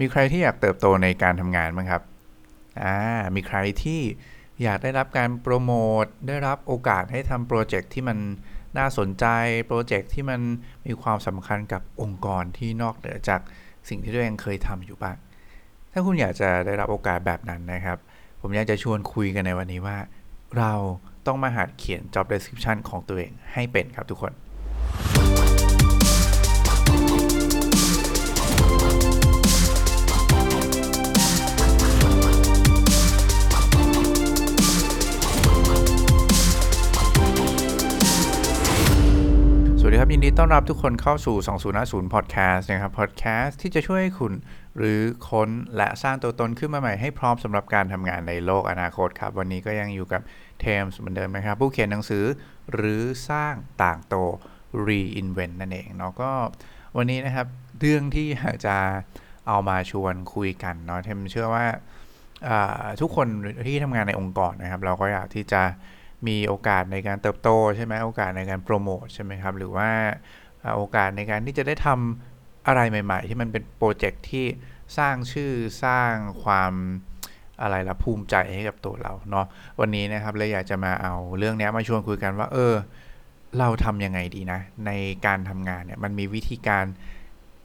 มีใครที่อยากเติบโตในการทำงานบ้างครับอ่ามีใครที่อยากได้รับการโปรโมทได้รับโอกาสให้ทำโปรเจกต์ที่มันน่าสนใจโปรเจกต์ที่มันมีความสำคัญกับองค์กรที่นอกเหนือจากสิ่งที่ตัวเองเคยทำอยู่บ้าง ถ้าคุณอยากจะได้รับโอกาสแบบนั้นนะครับ ผมอยากจะชวนคุยกันในวันนี้ว่า เราต้องมาหัดเขียน job description ของตัวเองให้เป็นครับทุกคน นดีต้อนรับทุกคนเข้าสู่ 2050 Podcast นะครับ Podcast ที่จะช่วยให้คุณหรือค้นและสร้างตัวตนขึ้นมาใหม่ให้พร้อมสำหรับการทำงานในโลกอนาคตครับ วันนี้ก็ยังอยู่กับเทมส์เหมือนเดิมนะครับ ผู้เขียนหนังสือหรือสร้างต่างโต reinvent นั่นเองเนาะก็วันนี้นะครับ เรื่องที่อยากจะเอามาชวนคุยกันเนาะเทมเชื่อว่าอ่าทุกคนที่ทำงานในองค์กรนะครับ เราก็อยากที่จะ มีโอกาสในการเติบโตใช่ไหมโอกาสในการโปรโมทใช่ไหมครับ หรือว่าโอกาสในการที่จะได้ทำอะไรใหม่ ๆ ที่มันเป็นโปรเจกต์ที่สร้างชื่อสร้างความอะไรละภูมิใจให้กับตัวเราเนาะวันนี้นะครับเลยอยากจะมาเอาเรื่องนี้มาชวนคุยกันว่า เออ เราทำยังไงดีนะ ในการทำงานเนี่ยมันมีวิธีการ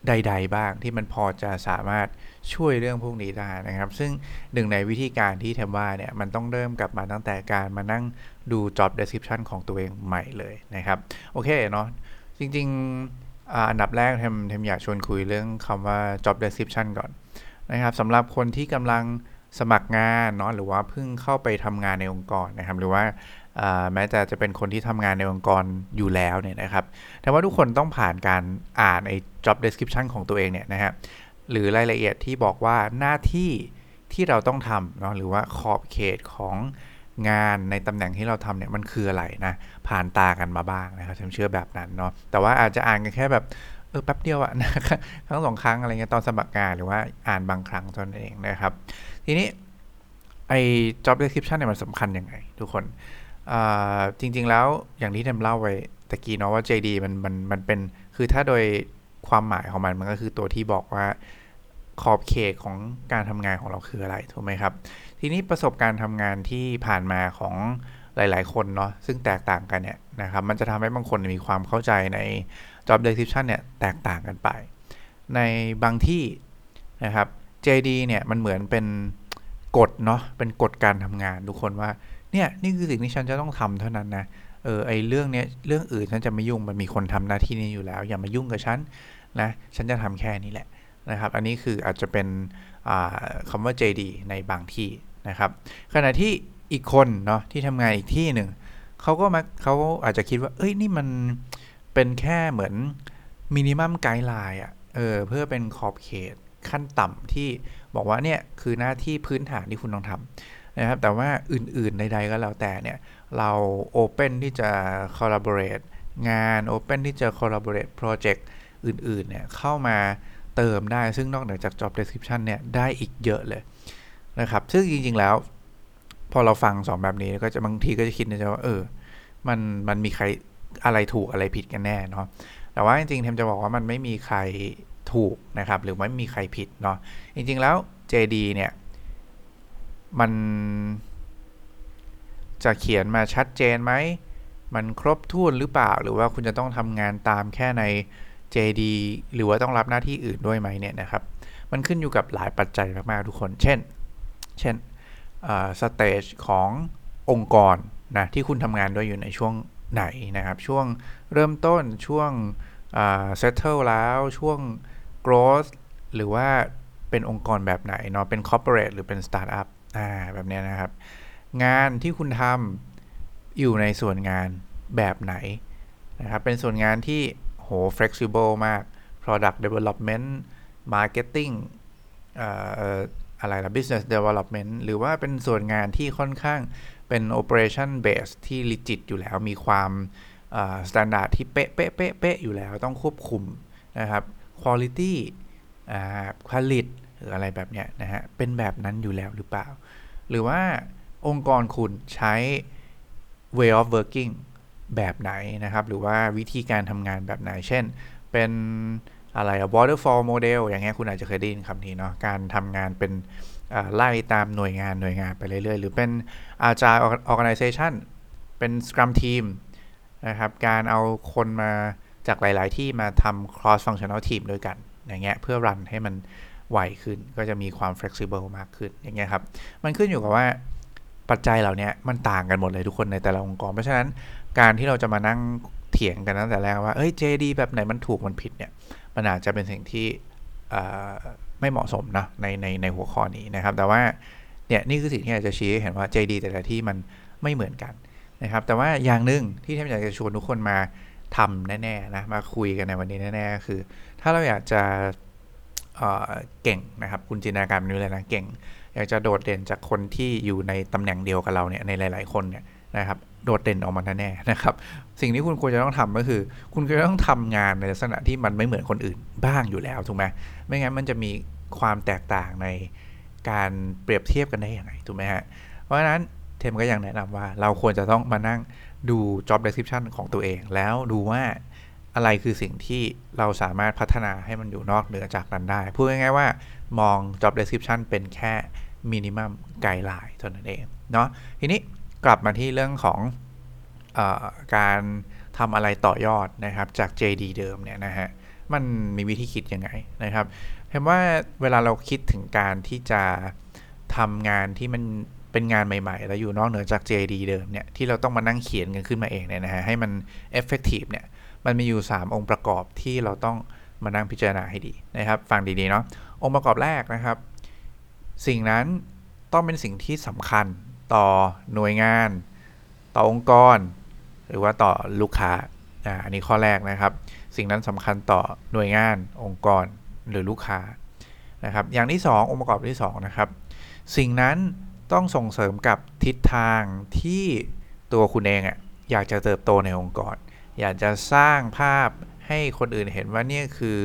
ใด ๆ บ้างที่มันพอจะสามารถช่วยเรื่องพวกนี้ได้นะครับ ซึ่งหนึ่งในวิธีการที่ทมว่าเนี่ยมันต้องเริ่มกลับมาตั้งแต่การมานั่งดู job description ของตัวเองใหม่เลยนะครับ โอเคเนาะจริงๆอันดับแรกเทมเทมอยากชวนคุยเรื่องคำว่า job description ก่อนนะครับสำหรับคนที่กำลังสมัครงานเนาะหรือว่าเพิ่งเข้าไปทำงานในองค์กรนะครับ หรือว่า แม้แต่จะเป็นคนที่ทำงานในองค์กรอยู่แล้วเนี่ยนะครับ แต่ว่าทุกคนต้องผ่านการอ่านไอ้ job description ของตัวเองเนี่ยนะฮะหรือรายละเอียดที่บอกว่าหน้าที่ที่เราต้องทำเนาะหรือว่าขอบเขตของงานในตำแหน่งที่เราทำเนี่ยมันคืออะไรนะผ่านตากันมาบ้างนะครับผมเชื่อแบบนั้นเนาะแต่ว่าอาจจะอ่านกันแค่แบบเออแป๊บเดียวอะนะครั้งสองครั้งอะไรเงี้ยตอนสมัครงานหรือว่าอ่านบางครั้งเท่านั้นเองนะครับ ทีนี้ไอ้ job description เนี่ยมันสำคัญยังไง ทุกคน จริง ๆ แล้วอย่างที่เทมเล่าไว้ตะกี้เนาะว่า JD มันมันมันเป็นคือถ้าโดยความหมายของมันมันก็คือตัวที่บอกว่าขอบเขตของการทำงานของเราคืออะไรถูกไหมครับ ทีนี้ประสบการณ์ทำงานที่ผ่านมาของหลาย ๆ คนเนาะซึ่งแตกต่างกันเนี่ยนะครับมันจะทำให้บางคนมีความเข้าใจใน job description เนี่ยแตกต่างกันไป ในบางที่นะครับ JD เนี่ยมันเหมือนเป็นกฎเนาะเป็นกฎการทำงานทุกคนว่า เนี่ยนี่คือสิ่งที่ฉันจะต้องทำเท่านั้นนะเออไอเรื่องเนี้ยเรื่องอื่นฉันจะไม่ยุ่งมันมีคนทำหน้าที่นี้อยู่แล้ว อย่ามายุ่งกับฉันนะฉันจะทำแค่นี้แหละนะครับ อันนี้คืออาจจะเป็นคำว่า JD ในบางที่นะครับ ขณะที่อีกคนเนาะที่ทำงานอีกที่หนึ่งเขาก็มักเขาอาจจะคิดว่า เอ้ยนี่มันเป็นแค่เหมือนมินิมัมไกด์ไลน์อะเออเพื่อเป็นขอบเขตขั้นต่ำที่บอกว่าเนี่ยคือหน้าที่พื้นฐานที่คุณต้องทำ นะครับ แต่ว่าอื่นๆใดๆก็แล้วแต่เนี่ย เราโอเ n นที่จะ collaborate งาน Open ที่จะ collaborate project อื่นๆ เนี่ย เข้ามาเติมได้ ซึ่งนอกเหนือจาก job description เนี่ย ได้อีกเยอะเลยนะครับ ซึ่งจริงๆ แล้ว พอเราฟังสองแบบนี้ก็จะบางทีก็จะคิดนะว่าเออ มันมันมีใครอะไรถูกอะไรผิดกันแน่เนาะ แต่ว่าจริงๆเทมจะบอกว่ามันไม่มีใครถูกนะครับ หรือไม่มีใครผิดเนาะ จริงๆแล้ว JD เนี่ย มันจะเขียนมาชัดเจนไหม มันครบถ้วนหรือเปล่า หรือว่าคุณจะต้องทำงานตามแค่ใน JD หรือว่าต้องรับหน้าที่อื่นด้วยไหมเนี่ยนะครับ มันขึ้นอยู่กับหลายปัจจัยมาก ๆ ทุกคน เช่น เช่นสเตจขององค์กรนะที่คุณทำงานด้วยอยู่ในช่วงไหนนะครับ ช่วงเริ่มต้นช่วงเซตเทิลแล้วช่วง growth หรือว่าเป็นองค์กรแบบไหนเนาะเป็น corporate หรือเป็น startup อ่าแบบนี้นะครับ งานที่คุณทำอยู่ในส่วนงานแบบไหนนะครับ เป็นส่วนงานที่โห flexible มาก product development marketing อะไรล่ะ business development หรือว่าเป็นส่วนงานที่ค่อนข้างเป็น operation base ที่ rigid อยู่แล้ว มีความ standard ที่เป๊ะเป๊ะเป๊ะเป๊ะอยู่แล้ว ต้องควบคุมนะครับ quality ผลิต หรืออะไรแบบเนี้ยนะฮะเป็นแบบนั้นอยู่แล้วหรือเปล่า หรือว่าองค์กรคุณใช้ way of working แบบไหนนะครับ หรือว่าวิธีการทำงานแบบไหน เช่น เป็นอะไร waterfall model อย่างเงี้ยคุณอาจจะเคยได้ยินคำนี้เนาะการทำงานเป็นไล่ตามหน่วยงานหน่วยงานไปเรื่อยๆ หรือเป็น agile organization เป็น scrum team นะครับ การเอาคนมาจากหลาย ๆ ที่มาทำ cross functional team ด้วยกัน อย่างเงี้ยเพื่อรันให้มัน ไวขึ้น ก็จะมีความ flexible มากขึ้นอย่างเงี้ยครับ มันขึ้นอยู่กับว่าปัจจัยเหล่านี้มันต่างกันหมดเลยทุกคนในแต่ละองค์กร เพราะฉะนั้นการที่เราจะมานั่งเถียงกันตั้งแต่แรกว่าเอ้ย JD แบบไหนมันถูกมันผิดเนี่ยมันอาจจะเป็นสิ่งที่ไม่เหมาะสมนะในในในหัวข้อนี้นะครับ แต่ว่าเนี่ยนี่คือสิ่งที่อยากจะชี้ให้เห็นว่า JD แต่ละที่มันไม่เหมือนกันนะครับ แต่ว่าอย่างหนึ่งที่เทมอยากจะชวนทุกคนมาทำแน่ๆนะมาคุยกันในวันนี้แน่ๆคือ ถ้าเราอยากจะ เก่งนะครับ คุณจินตนาการมันนี้เลยนะเก่ง อยากจะโดดเด่นจากคนที่อยู่ในตำแหน่งเดียวกับเราเนี่ยในหลาย ๆ คนเนี่ยนะครับโดดเด่นออกมาแน่ๆนะครับ สิ่งที่คุณควรจะต้องทำก็คือ คุณควรจะต้องทำงานในลักษณะที่มันไม่เหมือนคนอื่นบ้างอยู่แล้วถูกไหมไม่งั้นมันจะมีความแตกต่างในการเปรียบเทียบกันได้อย่างไรถูกไหมฮะเพราะฉะนั้นเทมก็ยังแนะนำว่าเราควรจะต้องมานั่งดู job description ของตัวเอง แล้วดูว่า อะไรคือสิ่งที่เราสามารถพัฒนาให้มันอยู่นอกเหนือจากนั้นได้ พูดง่ายๆว่า มอง job description เป็นแค่ minimum guideline เท่านั้นเองเนาะทีนี้กลับมาที่เรื่องของอการทำอะไรต่อยอดนะครับจาก JD เดิมเนี่ยนะฮะมันมีวิธีคิดยังไงนะครับเห็นว่าเวลาเราคิดถึงการที่จะทำงานที่มันเป็นงานใหม่ ๆ แล้วอยู่นอกเหนือจาก JD เดิมเนี่ยที่เราต้องมานั่งเขียนกันขึ้นมาเองเนี่ยนะฮะให้มัน effective เนี่ย มันมีอยู่ 3 องค์ประกอบที่เราต้องมานั่งพิจารณาให้ดีนะครับ ฟังดีๆเนาะองค์ประกอบแรกนะครับ สิ่งนั้นต้องเป็นสิ่งที่สำคัญต่อหน่วยงาน ต่อองค์กร หรือว่าต่อลูกค้าอ่าอันนี้ข้อแรกนะครับ สิ่งนั้นสำคัญต่อหน่วยงานองค์กรหรือลูกค้านะครับ อย่างที่ 2 องค์ประกอบที่2นะครับ สิ่งนั้นต้องส่งเสริมกับทิศทางที่ตัวคุณเองอะอยากจะเติบโตในองค์กร อยากจะสร้างภาพให้คนอื่นเห็นว่านี่คือ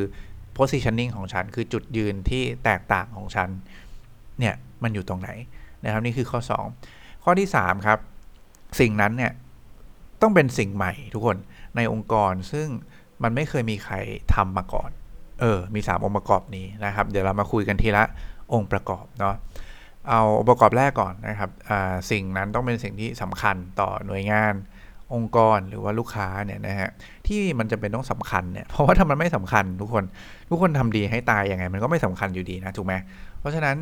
positioning ของฉัน คือจุดยืนที่แตกต่างของฉัน เนี่ย มันอยู่ตรงไหนนะครับนี่คือข้อ 2 ข้อที่ 3 ครับ สิ่งนั้นเนี่ยต้องเป็นสิ่งใหม่ทุกคนในองค์กรซึ่งมันไม่เคยมีใครทำมาก่อน เออ มี 3 องค์ประกอบนี้นะครับ เดี๋ยวเรามาคุยกันทีละองค์ประกอบเนาะ เอาองค์ประกอบแรกก่อนนะครับ สิ่งนั้นต้องเป็นสิ่งที่สำคัญต่อหน่วยงาน องค์กรหรือว่าลูกค้าเนี่ยนะฮะที่มันจะเป็นต้องสำคัญเนี่ยเพราะว่าถ้ามันไม่สำคัญทุกคนทุกคนทำดีให้ตายยังไง มันก็ไม่สำคัญอยู่ดีนะถูกไหมเพราะฉะนั้น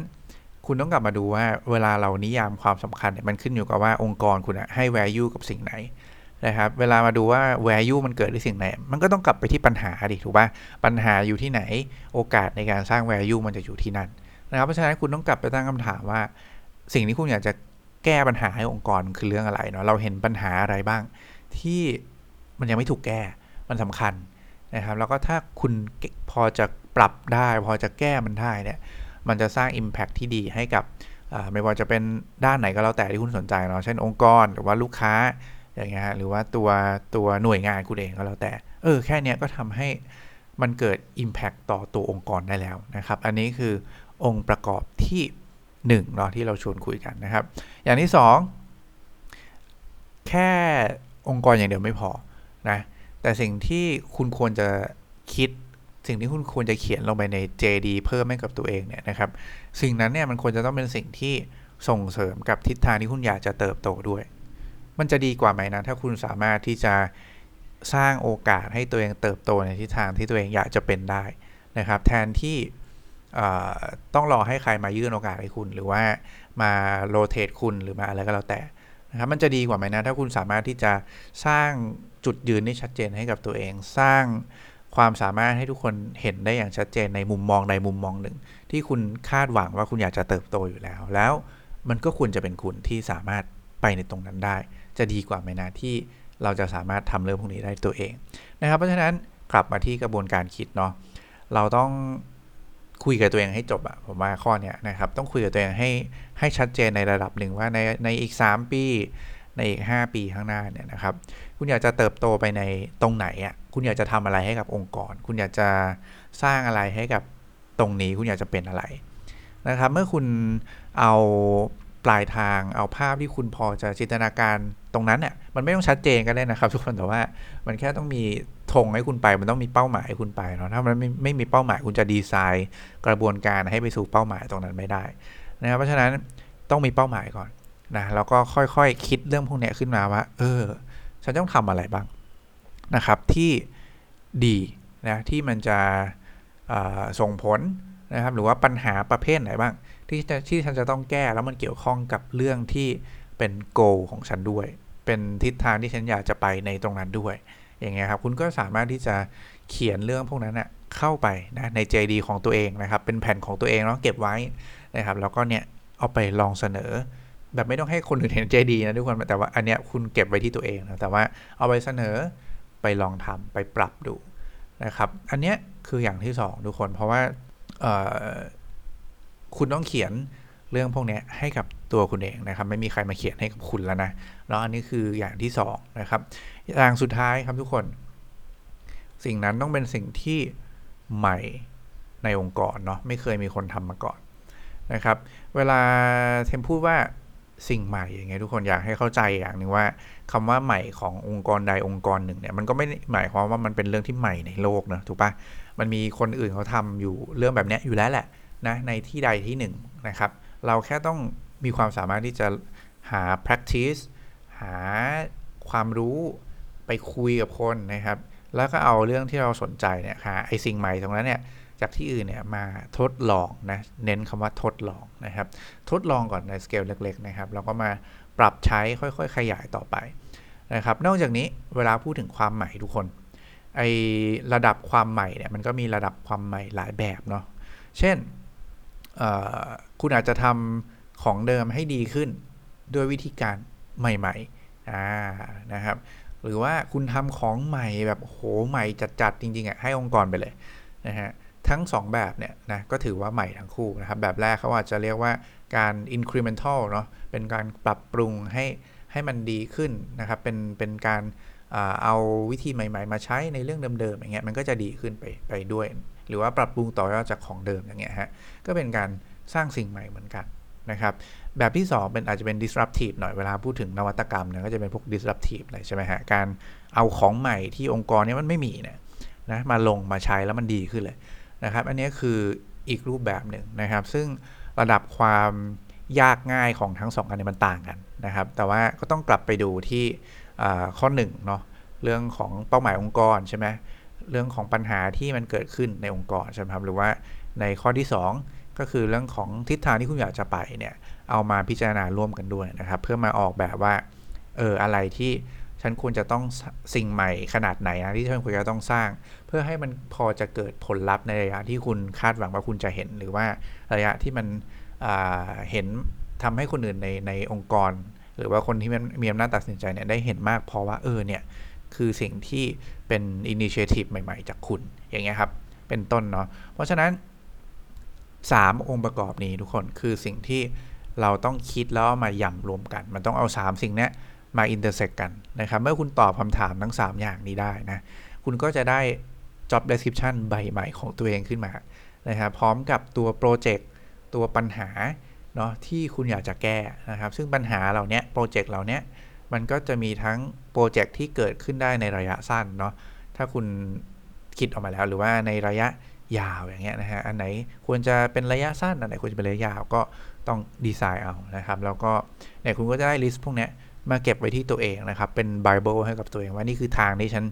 คุณต้องกลับมาดูว่าเวลาเรานิยามความสำคัญเนี่ยมันขึ้นอยู่กับว่าองค์กรคุณให้ value กับสิ่งไหนนะครับเวลามาดูว่า value มันเกิดที่สิ่งไหน มันก็ต้องกลับไปที่ปัญหาดิถูกป่ะปัญหาอยู่ที่ไหนโอกาสในการสร้าง value มันจะอยู่ที่นั่นนะครับเพราะฉะนั้นคุณต้องกลับไปตั้งคำถามว่าสิ่งที่คุณอยากจะ แก้ปัญหาให้องค์กรคือเรื่องอะไรเนาะเราเห็นปัญหาอะไรบ้าง ที่มันยังไม่ถูกแก้มันสำคัญนะครับ แล้วก็ถ้าคุณพอจะปรับได้ พอจะแก้มันได้เนี่ยมันจะสร้าง Impact ที่ดีให้กับไม่ว่าจะเป็นด้านไหนก็แล้วแต่ที่คุณสนใจเนาะเช่นองค์กรหรือว่าลูกค้าอย่างเงี้ยหรือว่าตัวตัวหน่วยงานคุณเองก็แล้วแต่เออแค่นี้ก็ทำให้มันเกิด Impact ต่อตัวองค์กรได้แล้วนะครับ อันนี้คือองค์ประกอบที่ 1เนาะที่เราชวนคุยกันนะครับ อย่างที่ 2 แค่องค์กรอย่างเดียวไม่พอนะแต่สิ่งที่คุณควรจะคิดสิ่งที่คุณควรจะเขียนลงไปใน JD เพิ่มให้กับตัวเองเนี่ยนะครับ สิ่งนั้นเนี่ยมันควรจะต้องเป็นสิ่งที่ส่งเสริมกับทิศทางที่คุณอยากจะเติบโตด้วย มันจะดีกว่าไหมนะ ถ้าคุณสามารถที่จะสร้างโอกาสให้ตัวเองเติบโตในทิศทางที่ตัวเองอยากจะเป็นได้นะครับ แทนที่ ต้องรอให้ใครมายื่นโอกาสให้คุณหรือว่ามาโรเตทคุณหรือมาอะไรก็แล้วแต่นะครับมันจะดีกว่าไหมนะถ้าคุณสามารถที่จะสร้างจุดยืนที่ชัดเจนให้กับตัวเอง สร้างความสามารถให้ทุกคนเห็นได้อย่างชัดเจนในมุมมองใดมุมมองหนึ่ง ที่คุณคาดหวังว่าคุณอยากจะเติบโตอยู่แล้ว แล้วมันก็ควรจะเป็นคุณที่สามารถไปในตรงนั้นได้ จะดีกว่าไหมนะที่เราจะสามารถทำเรื่องพวกนี้ได้ตัวเองนะครับ เพราะฉะนั้นกลับมาที่กระบวนการคิดเนาะเราต้อง คุยกับตัวเองให้จบอะผมว่าข้อเนี้ยนะครับต้องคุยกับตัวเองให้ให้ชัดเจนในระดับหนึ่งว่าในในอีก 3 ปี ในอีก 5 ปีข้างหน้าเนี่ยนะครับ คุณอยากจะเติบโตไปในตรงไหนอะคุณอยากจะทำอะไรให้กับองค์กร คุณอยากจะสร้างอะไรให้กับตรงนี้ คุณอยากจะเป็นอะไรนะครับ เมื่อคุณเอาปลายทางเอาภาพที่คุณพอจะจินตนาการตรงนั้นเนี่ยมันไม่ต้องชัดเจนก็ได้นะครับ ทุกคนแต่ว่ามันแค่ต้องมี ธงให้คุณไปมันต้องมีเป้าหมายให้คุณไปเนาะถ้ามันไม่ไม่มีเป้าหมายคุณจะดีไซน์กระบวนการให้ไปสู่เป้าหมายตรงนั้นไม่ได้นะครับเพราะฉะนั้นต้องมีเป้าหมายก่อนนะแล้วก็ค่อยๆคคิดเรื่องพวกนี้ขึ้นมาว่า เออ ฉันต้องทำอะไรบ้างนะครับที่ดีนะที่มันจะส่งผลนะครับหรือว่าปัญหาประเภทไหนบ้าง ที่ที่ฉันจะต้องแก้แล้วมันเกี่ยวข้องกับเรื่องที่เป็นโกของฉันด้วย เป็นทิศทางที่ฉันอยากจะไปในตรงนั้นด้วย อย่างเงี้ยครับคุณก็สามารถที่จะเขียนเรื่องพวกนั้นนะเข้าไปนะใน JD ของตัวเองนะครับ เป็นแผ่นของตัวเองแล้วเก็บไว้นะครับ แล้วก็เนี่ยเอาไปลองเสนอ แบบไม่ต้องให้คนอื่นเห็น JD นะทุกคนแต่ว่าอันเนี้ยคุณเก็บไว้ที่ตัวเองนะแต่ว่าเอาไปเสนอไปลองทำไปปรับดูนะครับ อันเนี้ยคืออย่างที่ 2 ทุกคนเพราะว่าคุณต้องเขียน เรื่องพวกนี้ให้กับตัวคุณเองนะครับ ไม่มีใครมาเขียนให้กับคุณแล้วนะแล้วอันนี้คืออย่างที่2นะครับอย่างสุดท้ายครับทุกคน สิ่งนั้นต้องเป็นสิ่งที่ใหม่ในองค์กรเนาะไม่เคยมีคนทำมาก่อนนะครับ เวลาเทมพูดว่าสิ่งใหม่อย่างเงี้ยทุกคนอยากให้เข้าใจอย่างหนึ่งว่าคำว่าใหม่ขององค์กรใดองค์กรหนึ่งเนี่ยมันก็ไม่หมายความว่ามันเป็นเรื่องที่ใหม่ในโลกนะถูกปะมันมีคนอื่นเขาทำอยู่เรื่องแบบนี้อยู่แล้วแหละนะในที่ใดที่หนึ่งนะครับ เราแค่ต้องมีความสามารถที่จะหา practice หาความรู้ไปคุยกับคนนะครับ แล้วก็เอาเรื่องที่เราสนใจเนี่ยหาไอสิ่งใหม่ตรงนั้นเนี่ยจากที่อื่นเนี่ยมาทดลองนะเน้นคำว่าทดลองนะครับ ทดลองก่อนในสเกลเล็กๆนะครับแล้วก็มาปรับใช้ค่อยๆ ขยายต่อไปนะครับ นอกจากนี้เวลาพูดถึงความใหม่ทุกคนไอระดับความใหม่เนี่ยมันก็มีระดับความใหม่หลายแบบเนาะเช่น คุณอาจจะทำของเดิมให้ดีขึ้นด้วยวิธีการใหม่ๆนะครับ หรือว่าคุณทำของใหม่แบบโหใหม่จัดๆจริงๆอะให้องค์กรไปเลยนะฮะทั้ง 2 แบบเนี่ยนะก็ถือว่าใหม่ทั้งคู่นะครับ แบบแรกเขาอาจจะเรียกว่าการ incremental เนาะเป็นการปรับปรุงให้ให้มันดีขึ้นนะครับ เป็นเป็นการเอาวิธีใหม่ ๆ มาใช้ในเรื่องเดิมๆอย่างเงี้ยมันก็จะดีขึ้นไปไปด้วย หรือว่าปรับปรุงต่อยอดจากของเดิมอย่างเงี้ยฮะก็เป็นการ สร้างสิ่งใหม่เหมือนกันนะครับ แบบที่ 2 เป็นอาจจะเป็น disruptive หน่อยเวลาพูดถึงนวัตกรรมเนี่ยก็จะเป็นพวก disruptive เลยใช่ไหมฮะ การเอาของใหม่ที่องค์กรนี้มันไม่มีเนี่ยนะมาลงมาใช้แล้วมันดีขึ้นเลยนะครับ อันนี้คืออีกรูปแบบหนึ่งนะครับ ซึ่งระดับความยากง่ายของทั้ง 2 อันนี้มันต่างกันนะครับ แต่ว่าก็ต้องกลับไปดูที่ข้อ1เนาะเรื่องของเป้าหมายองค์กรใช่ไหมเรื่องของปัญหาที่มันเกิดขึ้นในองค์กรใช่ไหมครับหรือว่าในข้อที่ 2 ก็คือเรื่องของทิศทางที่คุณอยากจะไปเนี่ยเอามาพิจารณาร่วมกันด้วยนะครับ เพื่อมาออกแบบว่าเอออะไรที่ฉันควรจะต้องสิ่งใหม่ขนาดไหนนะที่ฉันควรจะต้องสร้าง เพื่อให้มันพอจะเกิดผลลัพธ์ในระยะที่คุณคาดหวังว่าคุณจะเห็นหรือว่าระยะที่มันเห็นทำให้คนอื่นในในองค์กร หรือว่าคนที่มีอำนาจตัดสินใจเนี่ยได้เห็นมากพอว่าเออเนี่ยคือสิ่งที่เป็น initiative ใหม่ ๆ จากคุณอย่างเงี้ยครับเป็นต้นเนาะเพราะฉะนั้น 3 องค์ประกอบนี้ทุกคนคือสิ่งที่เราต้องคิดแล้วมายำรวมกัน มันต้องเอา 3 สิ่งนี้มา intersect กันนะครับ เมื่อคุณตอบคำถามทั้ง 3 อย่างนี้ได้นะ คุณก็จะได้ job description ใบใหม่ของตัวเองขึ้นมานะครับพร้อมกับตัว project ตัวปัญหาเนาะที่คุณอยากจะแก้นะครับ ซึ่งปัญหาเหล่านี้ project เหล่านี้มันก็จะมีทั้ง project ที่เกิดขึ้นได้ในระยะสั้นเนาะถ้าคุณคิดออกมาแล้วหรือว่าในระยะ ยาวอย่างเงี้ยนะฮะ อันไหนควรจะเป็นระยะสั้น อันไหนควรจะเป็นระยะยาวก็ต้องดีไซน์เอานะครับ แล้วก็เนี่ยคุณก็จะได้ list พวกเนี้ยมาเก็บไว้ที่ตัวเองนะครับ เป็นไบเบิลให้กับตัวเองว่านี่คือทางที่ฉัน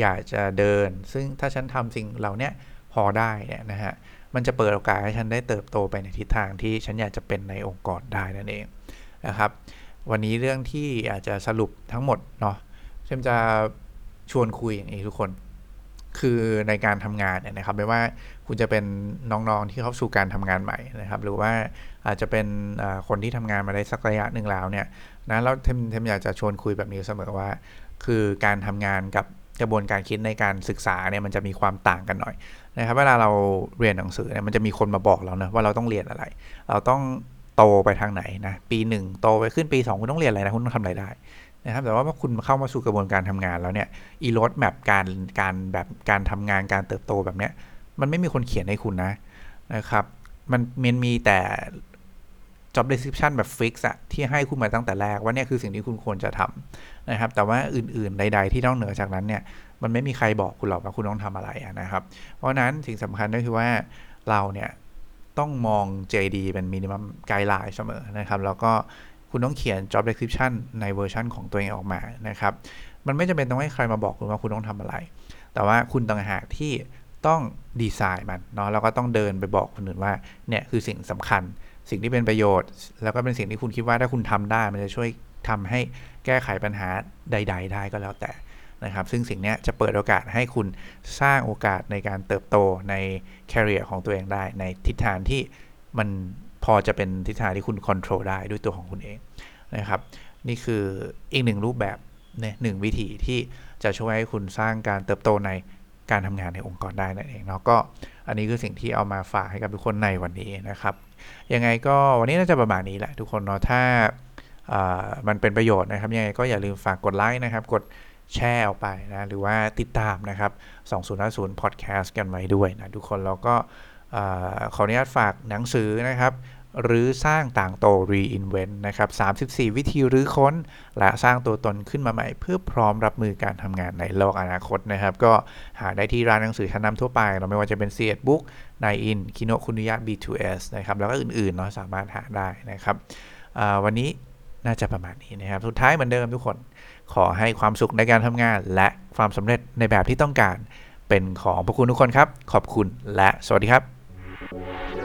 อยากจะเดิน ซึ่งถ้าฉันทำสิ่งเหล่านี้พอได้เนี่ยนะฮะ มันจะเปิดโอกาสให้ฉันได้เติบโตไปในทิศทางที่ฉันอยากจะเป็นในองค์กรได้นั่นเองนะครับ วันนี้เรื่องที่อาจจะสรุปทั้งหมดเนาะฉันจะชวนคุยอย่างนี้ทุกคน คือในการทำงานเนี่ยนะครับไม่ว่าคุณจะเป็นน้องๆที่เข้าสู่การทำงานใหม่นะครับ หรือว่าอาจจะเป็นคนที่ทำงานมาได้สักระยะหนึ่งแล้วเนี่ยนะแล้วเทมเทมอยากจะชวนคุยแบบนี้เสมอว่า คือการทำงานกับกระบวนการคิดในการศึกษาเนี่ยมันจะมีความต่างกันหน่อยนะครับเวลาเราเรียนหนังสือเนี่ยมันจะมีคนมาบอกเรานะว่าเราต้องเรียนอะไร เราต้องโตไปทางไหนนะปีหนึ่งโตไปขึ้นปี 2 คุณต้องเรียนอะไรนะคุณต้องทำอะไรได้ นะครับแต่ว่าพอคุณเข้ามาสู่กระบวนการทำงานแล้วเนี่ยอีโรดแมปการการแบบการทำงานการเติบโตแบบเนี้ยมันไม่มีคนเขียนให้คุณนะนะครับมันมันมีแต่ job description แบบ fix อะที่ให้คุณมาตั้งแต่แรกว่าเนี่ยคือสิ่งที่คุณควรจะทำนะครับ แต่ว่าอื่นๆใด ๆ ที่ต้องเหนือจากนั้นเนี่ย มันไม่มีใครบอกคุณหรอกว่าคุณต้องทำอะไรนะครับ เพราะนั้นสิ่งสำคัญก็คือว่าเราเนี่ย ต้องมอง JD เป็น minimum guideline เสมอนะครับ แล้วก็ คุณต้องเขียน job description ในเวอร์ชันของตัวเองออกมานะครับ มันไม่จำเป็นต้องให้ใครมาบอกคุณว่าคุณต้องทำอะไร แต่ว่าคุณต่างหากที่ต้องดีไซน์มันเนาะแล้วก็ต้องเดินไปบอกคนอื่นว่าเนี่ยคือสิ่งสำคัญ สิ่งที่เป็นประโยชน์ แล้วก็เป็นสิ่งที่คุณคิดว่าถ้าคุณทำได้ มันจะช่วยทำให้แก้ไขปัญหาใด ๆ ได้ก็แล้วแต่นะครับ ซึ่งสิ่งนี้จะเปิดโอกาสให้คุณสร้างโอกาสในการเติบโตในแคริเอร์ของตัวเองได้ ในทิศทางที่มัน พอจะเป็นทิศทางที่คุณควบคุมได้ด้วยตัวของคุณเองนะครับ นี่คืออีกหนึ่งรูปแบบเนี่ยหนึ่งวิธีที่จะช่วยให้คุณสร้างการเติบโตในการทำงานในองค์กรได้นั่นเองเนาะก็อันนี้คือสิ่งที่เอามาฝากให้กับทุกคนในวันนี้นะครับยังไงก็วันนี้น่าจะประมาณนี้แหละทุกคนเนาะถ้ามันเป็นประโยชน์นะครับยังไงก็อย่าลืมฝากกดไลค์นะครับกดแชร์ออกไปนะหรือว่าติดตามนะครับ 2050 podcast กันไว้ด้วยนะทุกคนแล้วก็ขออนุญาตฝากหนังสือนะครับ หรือสร้างต่างโต reinvent นะครับ 34 วิธีรื้อค้น และสร้างตัวตนขึ้นมาใหม่ เพื่อพร้อมรับมือการทำงานในโลกอนาคตนะครับ ก็หาได้ที่ร้านหนังสือชั้นนำทั่วไปเราไม่ว่าจะเป็น c ียบุ๊กไนอินคิโนคุนิยะ B2S นะครับ แล้วก็อื่นๆเนาะสามารถหาได้นะครับวันนี้น่าจะประมาณนี้นะครับ สุดท้ายเหมือนเดิมทุกคน ขอให้ความสุขในการทำงาน และความสำเร็จในแบบที่ต้องการ เป็นของพวกคุณทุกคนครับ ขอบคุณและสวัสดีครับ